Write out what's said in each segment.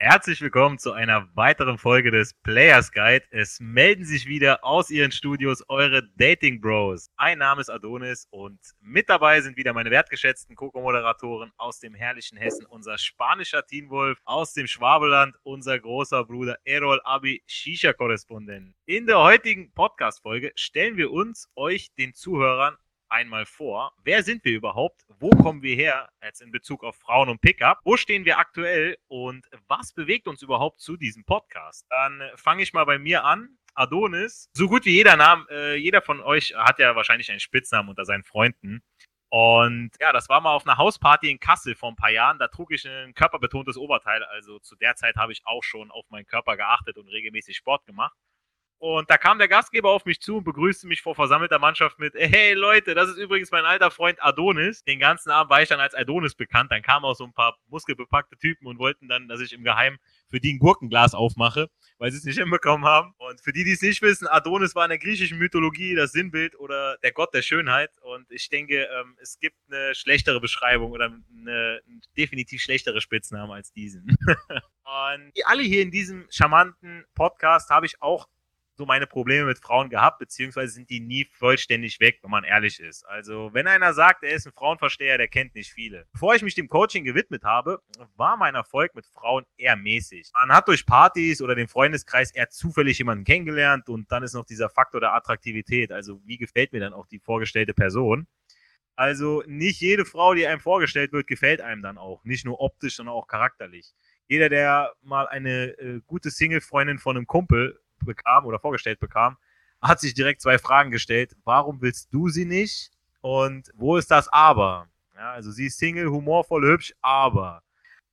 Herzlich willkommen zu einer weiteren Folge des Players Guide. Es melden sich wieder aus ihren Studios eure Dating Bros. Mein Name ist Adonis und mit dabei sind wieder meine wertgeschätzten Coco-Moderatoren aus dem herrlichen Hessen, unser spanischer Teamwolf aus dem Schwabeland, unser großer Bruder Errol Abi, Shisha-Korrespondent. In der heutigen Podcast-Folge stellen wir uns, euch, den Zuhörern, einmal vor. Wer sind wir überhaupt? Wo kommen wir her? Jetzt in Bezug auf Frauen und Pickup. Wo stehen wir aktuell? Und was bewegt uns überhaupt zu diesem Podcast? Dann fange ich mal bei mir an. Adonis. So gut wie jeder Name, äh, jeder von euch hat ja wahrscheinlich einen Spitznamen unter seinen Freunden. Und ja, das war mal auf einer Hausparty in Kassel vor ein paar Jahren. Da trug ich ein körperbetontes Oberteil. Also zu der Zeit habe ich auch schon auf meinen Körper geachtet und regelmäßig Sport gemacht. Und da kam der Gastgeber auf mich zu und begrüßte mich vor versammelter Mannschaft mit: Hey Leute, das ist übrigens mein alter Freund Adonis. Den ganzen Abend war ich dann als Adonis bekannt. Dann kamen auch so ein paar muskelbepackte Typen und wollten dann, dass ich im Geheimen für die ein Gurkenglas aufmache, weil sie es nicht hinbekommen haben. Und für die, die es nicht wissen, Adonis war in der griechischen Mythologie das Sinnbild oder der Gott der Schönheit. Und ich denke, ähm, es gibt eine schlechtere Beschreibung oder eine, einen definitiv schlechtere Spitznamen als diesen. und alle hier in diesem charmanten Podcast habe ich auch so meine Probleme mit Frauen gehabt, beziehungsweise sind die nie vollständig weg, wenn man ehrlich ist. Also, wenn einer sagt, er ist ein Frauenversteher, der kennt nicht viele. Bevor ich mich dem Coaching gewidmet habe, war mein Erfolg mit Frauen eher mäßig. Man hat durch Partys oder den Freundeskreis eher zufällig jemanden kennengelernt und dann ist noch dieser Faktor der Attraktivität. Also, wie gefällt mir dann auch die vorgestellte Person? Also, nicht jede Frau, die einem vorgestellt wird, gefällt einem dann auch. Nicht nur optisch, sondern auch charakterlich. Jeder, der mal eine äh, gute Single-Freundin von einem Kumpel bekam oder vorgestellt bekam, hat sich direkt zwei Fragen gestellt. Warum willst du sie nicht? Und wo ist das Aber? Ja, also sie ist Single, humorvoll, hübsch, aber.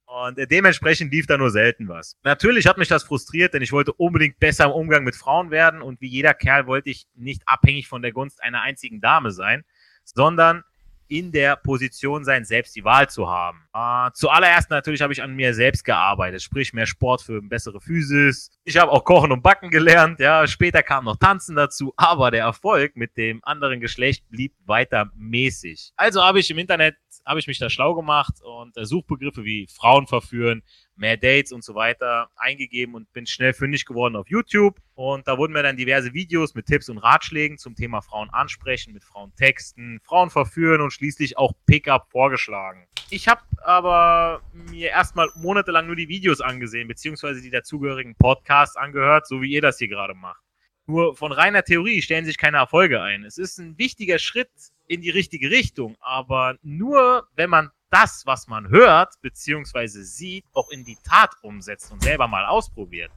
Und äh, dementsprechend lief da nur selten was. Natürlich hat mich das frustriert, denn ich wollte unbedingt besser im Umgang mit Frauen werden und wie jeder Kerl wollte ich nicht abhängig von der Gunst einer einzigen Dame sein, sondern in der Position sein, selbst die Wahl zu haben. Äh, zuallererst natürlich habe ich an mir selbst gearbeitet, sprich mehr Sport für bessere Physis. Ich habe auch Kochen und Backen gelernt, ja, später kam noch Tanzen dazu, aber der Erfolg mit dem anderen Geschlecht blieb weiter mäßig. Also habe ich im Internet habe ich mich da schlau gemacht und äh, Suchbegriffe wie Frauen verführen, mehr Dates und so weiter eingegeben und bin schnell fündig geworden auf YouTube. Und da wurden mir dann diverse Videos mit Tipps und Ratschlägen zum Thema Frauen ansprechen, mit Frauen texten, Frauen verführen und schließlich auch Pickup vorgeschlagen. Ich habe aber mir erstmal monatelang nur die Videos angesehen, beziehungsweise die dazugehörigen Podcasts angehört, so wie ihr das hier gerade macht. Nur von reiner Theorie stellen sich keine Erfolge ein. Es ist ein wichtiger Schritt in die richtige Richtung, aber nur wenn man das, was man hört bzw. sieht, auch in die Tat umsetzt und selber mal ausprobiert.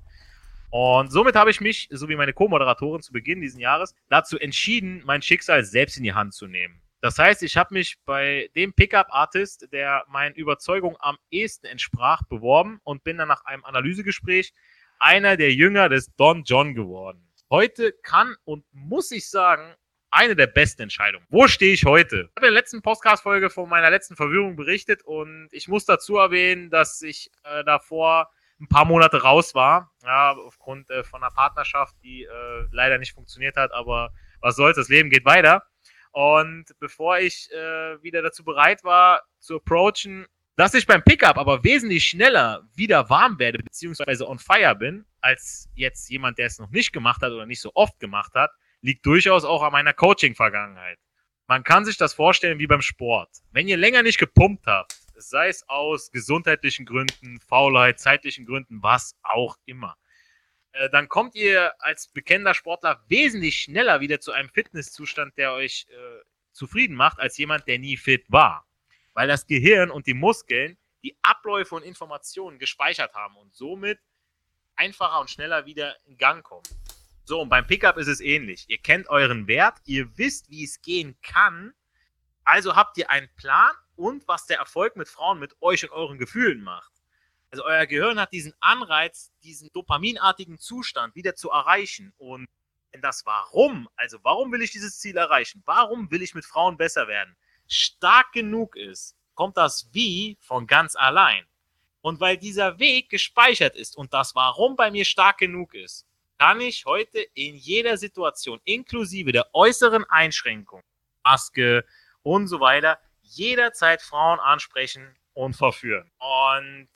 Und somit habe ich mich, so wie meine Co-Moderatorin zu Beginn dieses Jahres, dazu entschieden, mein Schicksal selbst in die Hand zu nehmen. Das heißt, ich habe mich bei dem Pickup-Artist, der meinen Überzeugungen am ehesten entsprach, beworben und bin dann nach einem Analysegespräch einer der Jünger des Don John geworden. Heute kann und muss ich sagen, eine der besten Entscheidungen. Wo stehe ich heute? Ich habe in der letzten Podcast-Folge von meiner letzten Verwirrung berichtet und ich muss dazu erwähnen, dass ich äh, davor ein paar Monate raus war, ja, aufgrund äh, von einer Partnerschaft, die äh, leider nicht funktioniert hat, aber was soll's, das Leben geht weiter. Und bevor ich äh, wieder dazu bereit war, zu approachen, dass ich beim Pickup aber wesentlich schneller wieder warm werde, beziehungsweise on fire bin, als jetzt jemand, der es noch nicht gemacht hat oder nicht so oft gemacht hat, liegt durchaus auch an meiner Coaching-Vergangenheit. Man kann sich das vorstellen wie beim Sport. Wenn ihr länger nicht gepumpt habt, sei es aus gesundheitlichen Gründen, Faulheit, zeitlichen Gründen, was auch immer, äh, dann kommt ihr als bekennender Sportler wesentlich schneller wieder zu einem Fitnesszustand, der euch äh, zufrieden macht, als jemand, der nie fit war. Weil das Gehirn und die Muskeln die Abläufe und Informationen gespeichert haben und somit einfacher und schneller wieder in Gang kommen. So, und beim Pickup ist es ähnlich. Ihr kennt euren Wert, ihr wisst, wie es gehen kann. Also habt ihr einen Plan und was der Erfolg mit Frauen mit euch und euren Gefühlen macht. Also euer Gehirn hat diesen Anreiz, diesen dopaminartigen Zustand wieder zu erreichen. Und wenn das Warum, also warum will ich dieses Ziel erreichen? Warum will ich mit Frauen besser werden? Stark genug ist, kommt das Wie von ganz allein. Und weil dieser Weg gespeichert ist und das Warum bei mir stark genug ist, kann ich heute in jeder Situation, inklusive der äußeren Einschränkung, Maske und so weiter, jederzeit Frauen ansprechen und verführen. Und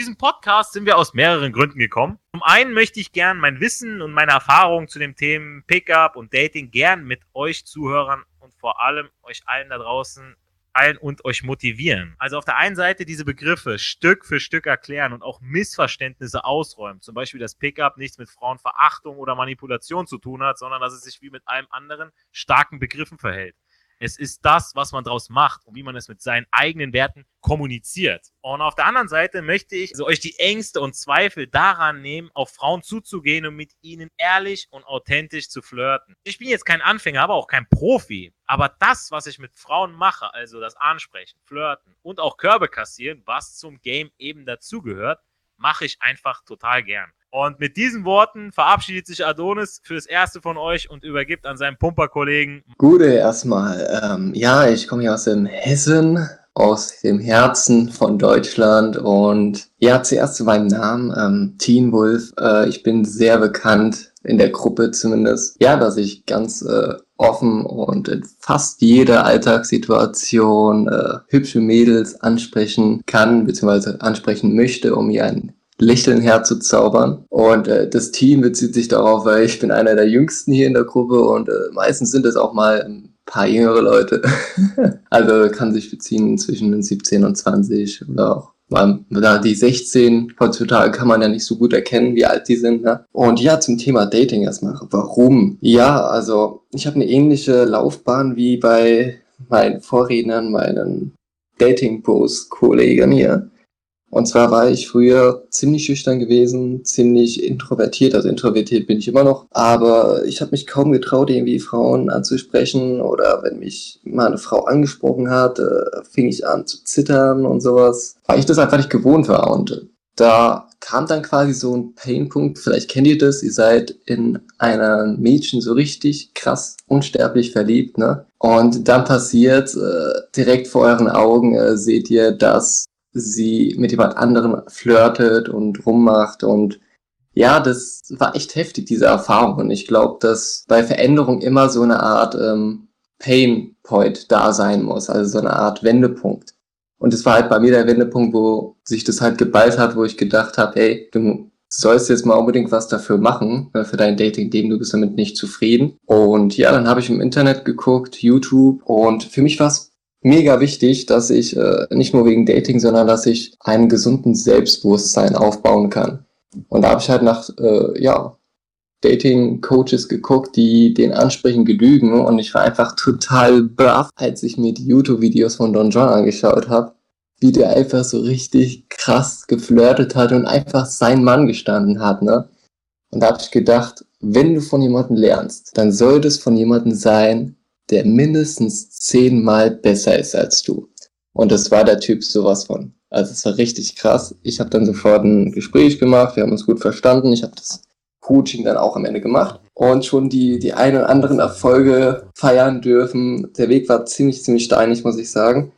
Diesen Podcast sind wir aus mehreren Gründen gekommen. Zum einen möchte ich gern mein Wissen und meine Erfahrungen zu den Themen Pickup und Dating gern mit euch Zuhörern und vor allem euch allen da draußen teilen und euch motivieren. Also auf der einen Seite diese Begriffe Stück für Stück erklären und auch Missverständnisse ausräumen. Zum Beispiel, dass Pickup nichts mit Frauenverachtung oder Manipulation zu tun hat, sondern dass es sich wie mit allem anderen starken Begriffen verhält. Es ist das, was man daraus macht und wie man es mit seinen eigenen Werten kommuniziert. Und auf der anderen Seite möchte ich also euch die Ängste und Zweifel daran nehmen, auf Frauen zuzugehen und mit ihnen ehrlich und authentisch zu flirten. Ich bin jetzt kein Anfänger, aber auch kein Profi. Aber das, was ich mit Frauen mache, also das Ansprechen, Flirten und auch Körbe kassieren, was zum Game eben dazugehört, mache ich einfach total gern. Und mit diesen Worten verabschiedet sich Adonis für das erste von euch und übergibt an seinen Pumperkollegen. Gute erstmal. Ähm, ja, ich komme hier aus dem Hessen, aus dem Herzen von Deutschland. Und ja, zuerst zu meinem Namen, ähm, Teen Wolf. Äh, ich bin sehr bekannt in der Gruppe zumindest. Ja, dass ich ganz äh, offen und in fast jeder Alltagssituation äh, hübsche Mädels ansprechen kann, beziehungsweise ansprechen möchte, um ihr ein Lächeln herzuzaubern. Und äh, das Team bezieht sich darauf, weil ich bin einer der Jüngsten hier in der Gruppe und äh, meistens sind es auch mal ein paar jüngere Leute. also kann sich beziehen zwischen den 17 und 20 oder auch weil die 16 heutzutage kann man ja nicht so gut erkennen, wie alt die sind. Ne? Und ja, zum Thema Dating erstmal. Warum? Ja, also ich habe eine ähnliche Laufbahn wie bei meinen Vorrednern, meinen Dating-Post-Kollegen hier. Und zwar war ich früher ziemlich schüchtern gewesen, ziemlich introvertiert, also introvertiert bin ich immer noch, aber ich habe mich kaum getraut, irgendwie Frauen anzusprechen. Oder wenn mich mal eine Frau angesprochen hat, äh, fing ich an zu zittern und sowas, weil ich das einfach nicht gewohnt war. Und da kam dann quasi so ein Painpunkt, vielleicht kennt ihr das, ihr seid in einer Mädchen so richtig krass unsterblich verliebt, ne? Und dann passiert äh, direkt vor euren Augen, äh, seht ihr, dass sie mit jemand anderen flirtet und rummacht und ja, das war echt heftig, diese Erfahrung. Und ich glaube, dass bei Veränderung immer so eine Art ähm, Pain Point da sein muss, also so eine Art Wendepunkt. Und es war halt bei mir der Wendepunkt, wo sich das halt geballt hat, wo ich gedacht habe, hey, du sollst jetzt mal unbedingt was dafür machen, äh, für dein Dating-Leben, du bist damit nicht zufrieden. Und ja, dann habe ich im Internet geguckt, YouTube, und für mich war es mega wichtig, dass ich äh, nicht nur wegen Dating, sondern dass ich einen gesunden Selbstbewusstsein aufbauen kann. Und da habe ich halt nach äh, ja, Dating-Coaches geguckt, die den Ansprechen genügen und ich war einfach total baff, als ich mir die YouTube-Videos von Don John angeschaut habe, wie der einfach so richtig krass geflirtet hat und einfach sein Mann gestanden hat, ne? Und da habe ich gedacht, wenn du von jemandem lernst, dann soll das von jemandem sein, der mindestens zehnmal besser ist als du. Und das war der Typ sowas von. Also es war richtig krass. Ich habe dann sofort ein Gespräch gemacht, wir haben uns gut verstanden. Ich habe das Coaching dann auch am Ende gemacht und schon die, die ein oder anderen Erfolge feiern dürfen. Der Weg war ziemlich, ziemlich steinig, muss ich sagen.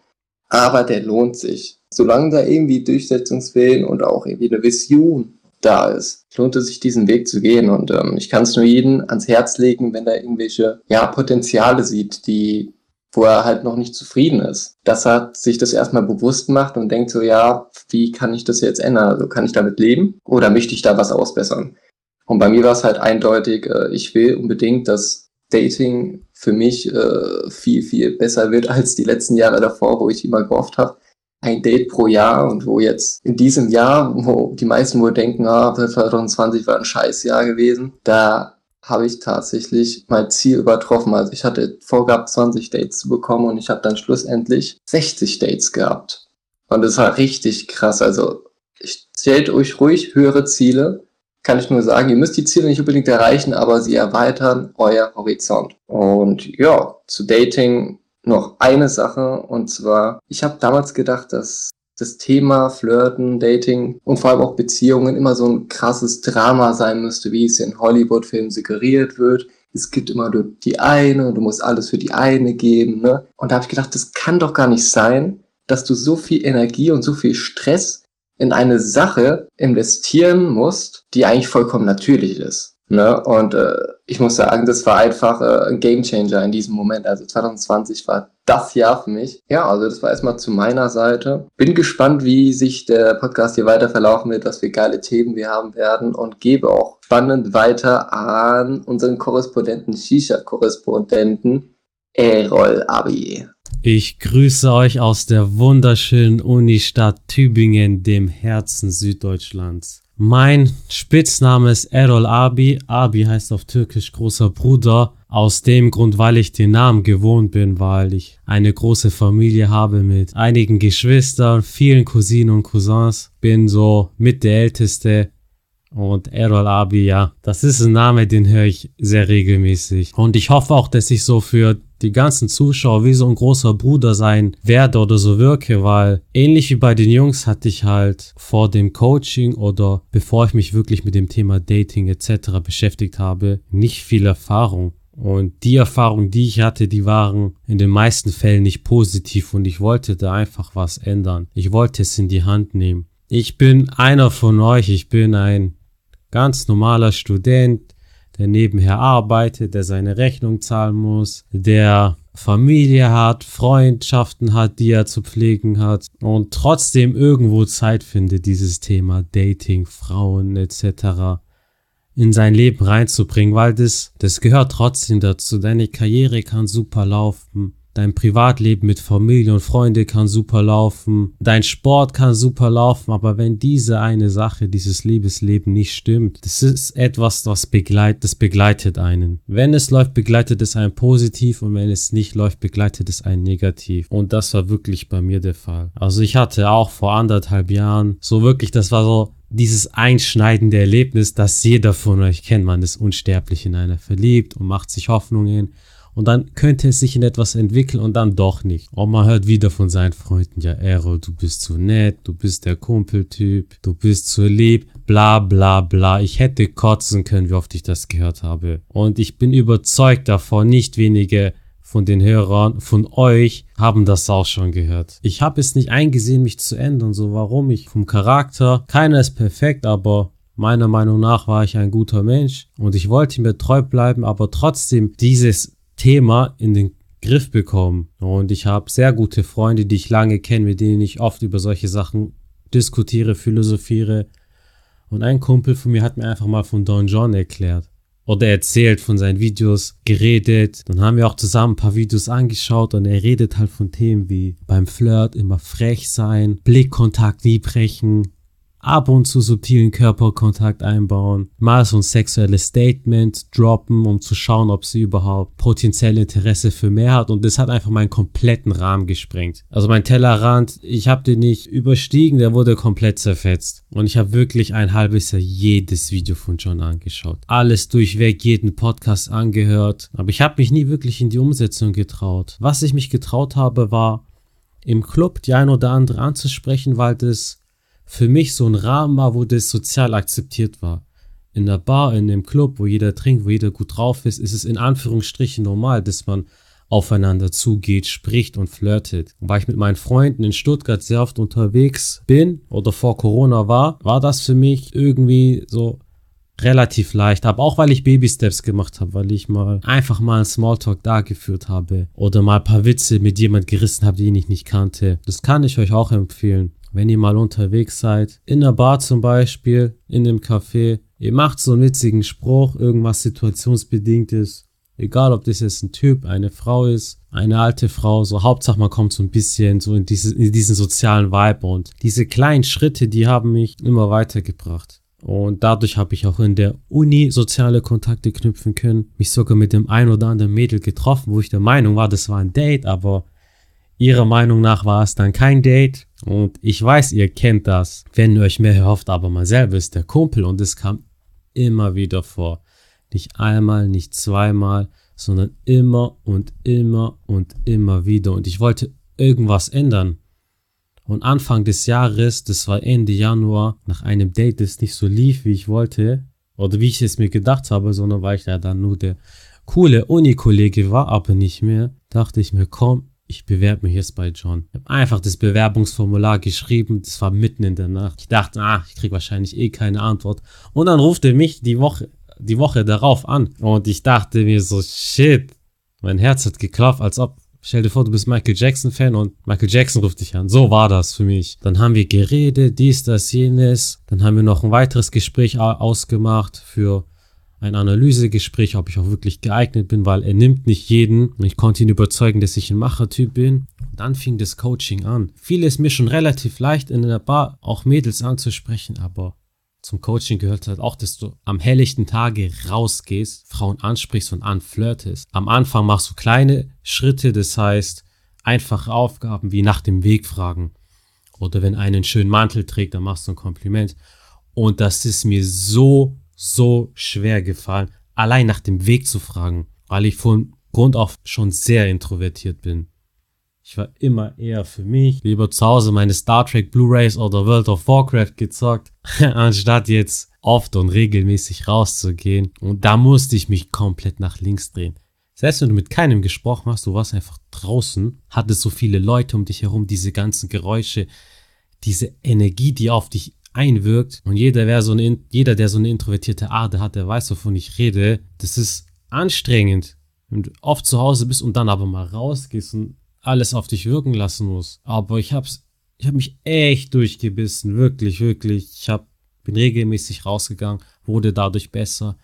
Aber der lohnt sich. Solange da irgendwie Durchsetzungswillen und auch irgendwie eine Vision da ist, lohnt es sich, diesen Weg zu gehen. Und ähm, ich kann es nur jedem ans Herz legen, wenn er irgendwelche ja, Potenziale sieht, die wo er halt noch nicht zufrieden ist. Dass er sich das erstmal bewusst macht und denkt so, ja, wie kann ich das jetzt ändern? Also kann ich damit leben oder möchte ich da was ausbessern? Und bei mir war es halt eindeutig, äh, ich will unbedingt, dass Dating für mich äh, viel, viel besser wird als die letzten Jahre davor, wo ich immer gehofft habe, ein Date pro Jahr und wo jetzt in diesem Jahr, wo die meisten wohl denken, ah, 2020 war ein scheiß Jahr gewesen, da habe ich tatsächlich mein Ziel übertroffen. Also ich hatte vorgehabt, 20 Dates zu bekommen und ich habe dann schlussendlich 60 Dates gehabt. Und das war richtig krass. Also stellt euch ruhig höhere Ziele. Kann ich nur sagen, ihr müsst die Ziele nicht unbedingt erreichen, aber sie erweitern euer Horizont. Und ja, zu Dating noch eine Sache und zwar, ich habe damals gedacht, dass das Thema Flirten, Dating und vor allem auch Beziehungen immer so ein krasses Drama sein müsste, wie es in Hollywood-Filmen suggeriert wird. Es gibt immer nur die eine, du musst alles für die eine geben. Ne? Und da habe ich gedacht, das kann doch gar nicht sein, dass du so viel Energie und so viel Stress in eine Sache investieren musst, die eigentlich vollkommen natürlich ist. Ne? Und äh, ich muss sagen, das war einfach äh, ein Gamechanger in diesem Moment. Also 2020 war das Jahr für mich. Ja, also das war erstmal zu meiner Seite. Bin gespannt, wie sich der Podcast hier weiter verlaufen wird, was für geile Themen wir haben werden und gebe auch spannend weiter an unseren Korrespondenten, Shisha-Korrespondenten, Errol Abi. Ich grüße euch aus der wunderschönen Unistadt Tübingen, dem Herzen Süddeutschlands. Mein Spitzname ist Errol Abi. Abi heißt auf Türkisch großer Bruder. Aus dem Grund, weil ich den Namen gewohnt bin, weil ich eine große Familie habe mit einigen Geschwistern, vielen Cousinen und Cousins. Bin so mit der Älteste und Errol Abi, ja, das ist ein Name, den höre ich sehr regelmäßig. Und ich hoffe auch, dass ich so für die ganzen Zuschauer wie so ein großer Bruder sein werde oder so wirke, weil ähnlich wie bei den Jungs hatte ich halt vor dem Coaching oder bevor ich mich wirklich mit dem Thema Dating etc. beschäftigt habe, nicht viel Erfahrung. Und die Erfahrungen, die ich hatte, die waren in den meisten Fällen nicht positiv und ich wollte da einfach was ändern. Ich wollte es in die Hand nehmen. Ich bin einer von euch, ich bin ein ganz normaler Student, der nebenher arbeitet, der seine Rechnung zahlen muss, der Familie hat, Freundschaften hat, die er zu pflegen hat und trotzdem irgendwo Zeit findet, dieses Thema Dating, Frauen etc. in sein Leben reinzubringen, weil das, das gehört trotzdem dazu. Deine Karriere kann super laufen. Dein Privatleben mit Familie und Freunde kann super laufen. Dein Sport kann super laufen. Aber wenn diese eine Sache, dieses Liebesleben nicht stimmt, das ist etwas, was begleitet, das begleitet einen. Wenn es läuft, begleitet es einen positiv und wenn es nicht läuft, begleitet es einen negativ. Und das war wirklich bei mir der Fall. Also ich hatte auch vor anderthalb Jahren so wirklich, das war so dieses einschneidende Erlebnis, das jeder von euch kennt. Man ist unsterblich in einer verliebt und macht sich Hoffnungen und dann könnte es sich in etwas entwickeln und dann doch nicht. Und man hört wieder von seinen Freunden, ja, Errol, du bist zu nett, du bist der Kumpeltyp, du bist zu lieb, bla bla bla. Ich hätte kotzen können, wie oft ich das gehört habe. Und ich bin überzeugt davon, nicht wenige von den Hörern, von euch, haben das auch schon gehört. Ich habe es nicht eingesehen, mich zu ändern. So, warum ich vom Charakter, keiner ist perfekt, aber meiner Meinung nach war ich ein guter Mensch und ich wollte mir treu bleiben, aber trotzdem dieses Thema in den Griff bekommen. Und ich habe sehr gute Freunde, die ich lange kenne, mit denen ich oft über solche Sachen diskutiere, philosophiere. Und ein Kumpel von mir hat mir einfach mal von Don John erklärt. Oder erzählt von seinen Videos, geredet. Dann haben wir auch zusammen ein paar Videos angeschaut und er redet halt von Themen wie beim Flirt immer frech sein, Blickkontakt nie brechen, ab und zu subtilen Körperkontakt einbauen, mal so ein sexuelles Statement droppen, um zu schauen, ob sie überhaupt potenziell Interesse für mehr hat und das hat einfach meinen kompletten Rahmen gesprengt. Also mein Tellerrand, ich habe den nicht überstiegen, der wurde komplett zerfetzt und ich habe wirklich ein halbes Jahr jedes Video von John angeschaut. Alles durchweg, jeden Podcast angehört, aber ich habe mich nie wirklich in die Umsetzung getraut. Was ich mich getraut habe, war im Club die ein oder andere anzusprechen, weil das für mich so ein Rahmen war, wo das sozial akzeptiert war. In der Bar, in dem Club, wo jeder trinkt, wo jeder gut drauf ist, ist es in Anführungsstrichen normal, dass man aufeinander zugeht, spricht und flirtet. Und weil ich mit meinen Freunden in Stuttgart sehr oft unterwegs bin oder vor Corona war, war das für mich irgendwie so relativ leicht. Aber auch weil ich Baby-Steps gemacht habe, weil ich mal einfach mal einen Smalltalk da geführt habe oder mal ein paar Witze mit jemand gerissen habe, den ich nicht kannte. Das kann ich euch auch empfehlen wenn ihr mal unterwegs seid, in der Bar zum Beispiel, in dem Café, ihr macht so einen witzigen Spruch, irgendwas situationsbedingtes, egal ob das jetzt ein Typ, eine Frau ist, eine alte Frau, so Hauptsache man kommt so ein bisschen so in, diese, in diesen sozialen Vibe und diese kleinen Schritte, die haben mich immer weitergebracht. Und dadurch habe ich auch in der Uni soziale Kontakte knüpfen können, mich sogar mit dem ein oder anderen Mädel getroffen, wo ich der Meinung war, das war ein Date, aber ihrer Meinung nach war es dann kein Date. Und ich weiß, ihr kennt das, wenn ihr euch mehr erhofft, aber man selber ist der Kumpel und es kam immer wieder vor. Nicht einmal, nicht zweimal, sondern immer und immer und immer wieder. Und ich wollte irgendwas ändern. Und Anfang des Jahres, das war Ende Januar, nach einem Date, das nicht so lief, wie ich wollte, oder wie ich es mir gedacht habe, sondern weil ich ja dann nur der coole Uni-Kollege war, aber nicht mehr, dachte ich mir, komm, ich bewerbe mich jetzt bei John. Ich habe einfach das Bewerbungsformular geschrieben, das war mitten in der Nacht. Ich dachte, ah, ich kriege wahrscheinlich eh keine Antwort. Und dann ruft er mich die Woche die Woche darauf an. Und ich dachte mir so, shit, mein Herz hat geklopft, als ob, stell dir vor, du bist Michael Jackson-Fan und Michael Jackson ruft dich an. So war das für mich. Dann haben wir geredet, dies, das, jenes. Dann haben wir noch ein weiteres Gespräch ausgemacht für ein Analysegespräch, ob ich auch wirklich geeignet bin, weil er nimmt nicht jeden. Und ich konnte ihn überzeugen, dass ich ein Machertyp bin. Dann fing das Coaching an. Viel ist mir schon relativ leicht in der Bar auch Mädels anzusprechen, aber zum Coaching gehört halt auch, dass du am helllichten Tage rausgehst, Frauen ansprichst und anflirtest. Am Anfang machst du kleine Schritte, das heißt einfache Aufgaben wie nach dem Weg fragen. Oder wenn einen schönen Mantel trägt, dann machst du ein Kompliment. Und das ist mir so, so schwer gefallen, allein nach dem Weg zu fragen, weil ich von Grund auf schon sehr introvertiert bin. Ich war immer eher für mich, lieber zu Hause meine Star Trek Blu-rays oder World of Warcraft gezockt, anstatt jetzt oft und regelmäßig rauszugehen. Und da musste ich mich komplett nach links drehen. Selbst wenn du mit keinem gesprochen hast, du warst einfach draußen, hattest so viele Leute um dich herum, diese ganzen Geräusche, diese Energie, die auf dich einwirkt. Und jeder, wer so eine, jeder, der so eine introvertierte Art hat, der weiß, wovon ich rede. Das ist anstrengend, du oft zu Hause bist und dann aber mal rausgehst und alles auf dich wirken lassen muss. Aber ich hab's, ich hab mich echt durchgebissen, wirklich, wirklich. Ich hab, bin regelmäßig rausgegangen, wurde dadurch besser.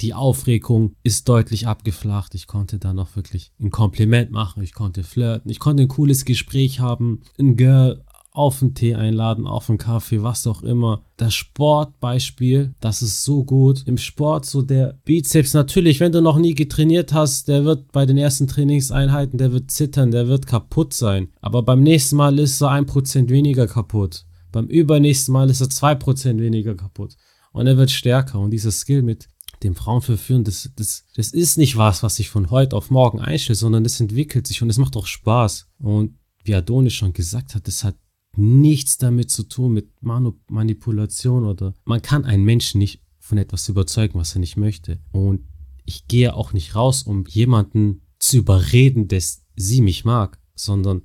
Die Aufregung ist deutlich abgeflacht. Ich konnte dann auch wirklich ein Kompliment machen. Ich konnte flirten. Ich konnte ein cooles Gespräch haben. Ein Girl auf einen Tee einladen, auf einen Kaffee, was auch immer. Das Sportbeispiel, das ist so gut. Im Sport so der Bizeps, natürlich, wenn du noch nie getrainiert hast, der wird bei den ersten Trainingseinheiten, der wird zittern, der wird kaputt sein. Aber beim nächsten Mal ist er ein Prozent weniger kaputt. Beim übernächsten Mal ist er zwei Prozent weniger kaputt. Und er wird stärker. Und dieser Skill mit dem Frauen verführen, das, das, das ist nicht was, was sich von heute auf morgen einstellt, sondern das entwickelt sich und es macht auch Spaß. Und wie Adonis schon gesagt hat, das hat nichts damit zu tun mit Manu Manipulation oder man kann einen Menschen nicht von etwas überzeugen, was er nicht möchte. Und ich gehe auch nicht raus, um jemanden zu überreden, dass sie mich mag, sondern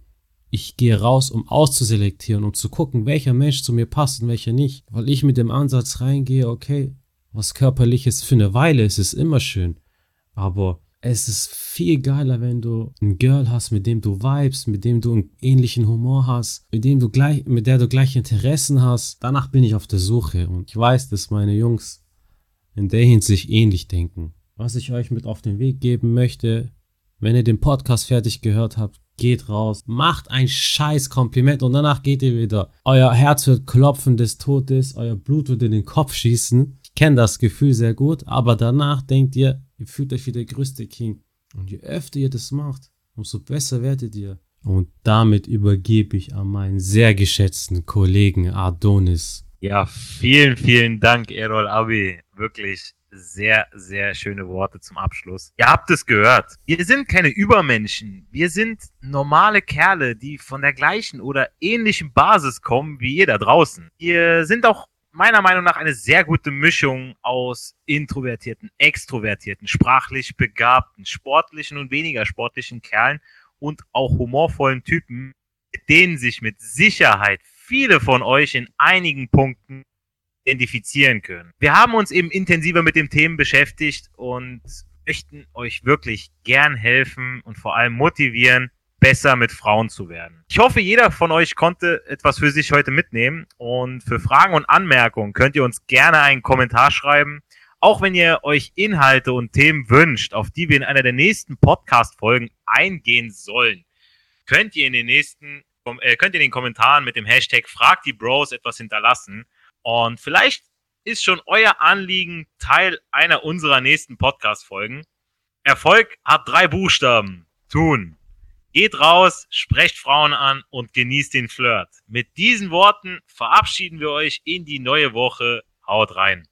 ich gehe raus, um auszuselektieren, um zu gucken, welcher Mensch zu mir passt und welcher nicht. Weil ich mit dem Ansatz reingehe, okay, was körperliches für eine Weile ist, ist immer schön. Aber es ist viel geiler, wenn du ein Girl hast, mit dem du vibest, mit dem du einen ähnlichen Humor hast, mit dem du gleich, mit der du gleiche Interessen hast. Danach bin ich auf der Suche und ich weiß, dass meine Jungs in der Hinsicht ähnlich denken. Was ich euch mit auf den Weg geben möchte, wenn ihr den Podcast fertig gehört habt, geht raus, macht ein scheiß Kompliment und danach geht ihr wieder. Euer Herz wird klopfen des Todes, euer Blut wird in den Kopf schießen. Ich kenne das Gefühl sehr gut, aber danach denkt ihr, Ihr fühlt euch wie der größte King. Und je öfter ihr das macht, umso besser werdet ihr. Und damit übergebe ich an meinen sehr geschätzten Kollegen Adonis. Ja, vielen, vielen Dank, Errol Abi. Wirklich sehr, sehr schöne Worte zum Abschluss. Ihr habt es gehört. Wir sind keine Übermenschen. Wir sind normale Kerle, die von der gleichen oder ähnlichen Basis kommen wie ihr da draußen. Wir sind auch meiner Meinung nach eine sehr gute Mischung aus introvertierten, extrovertierten, sprachlich begabten, sportlichen und weniger sportlichen Kerlen und auch humorvollen Typen, mit denen sich mit Sicherheit viele von euch in einigen Punkten identifizieren können. Wir haben uns eben intensiver mit dem Themen beschäftigt und möchten euch wirklich gern helfen und vor allem motivieren, besser mit Frauen zu werden. Ich hoffe, jeder von euch konnte etwas für sich heute mitnehmen und für Fragen und Anmerkungen könnt ihr uns gerne einen Kommentar schreiben. Auch wenn ihr euch Inhalte und Themen wünscht, auf die wir in einer der nächsten Podcast-Folgen eingehen sollen, könnt ihr in den nächsten, äh, könnt ihr in den Kommentaren mit dem Hashtag Frag die Bros etwas hinterlassen. Und vielleicht ist schon euer Anliegen Teil einer unserer nächsten Podcast-Folgen. Erfolg hat drei Buchstaben. Tun. Geht raus, sprecht Frauen an und genießt den Flirt. Mit diesen Worten verabschieden wir euch in die neue Woche. Haut rein.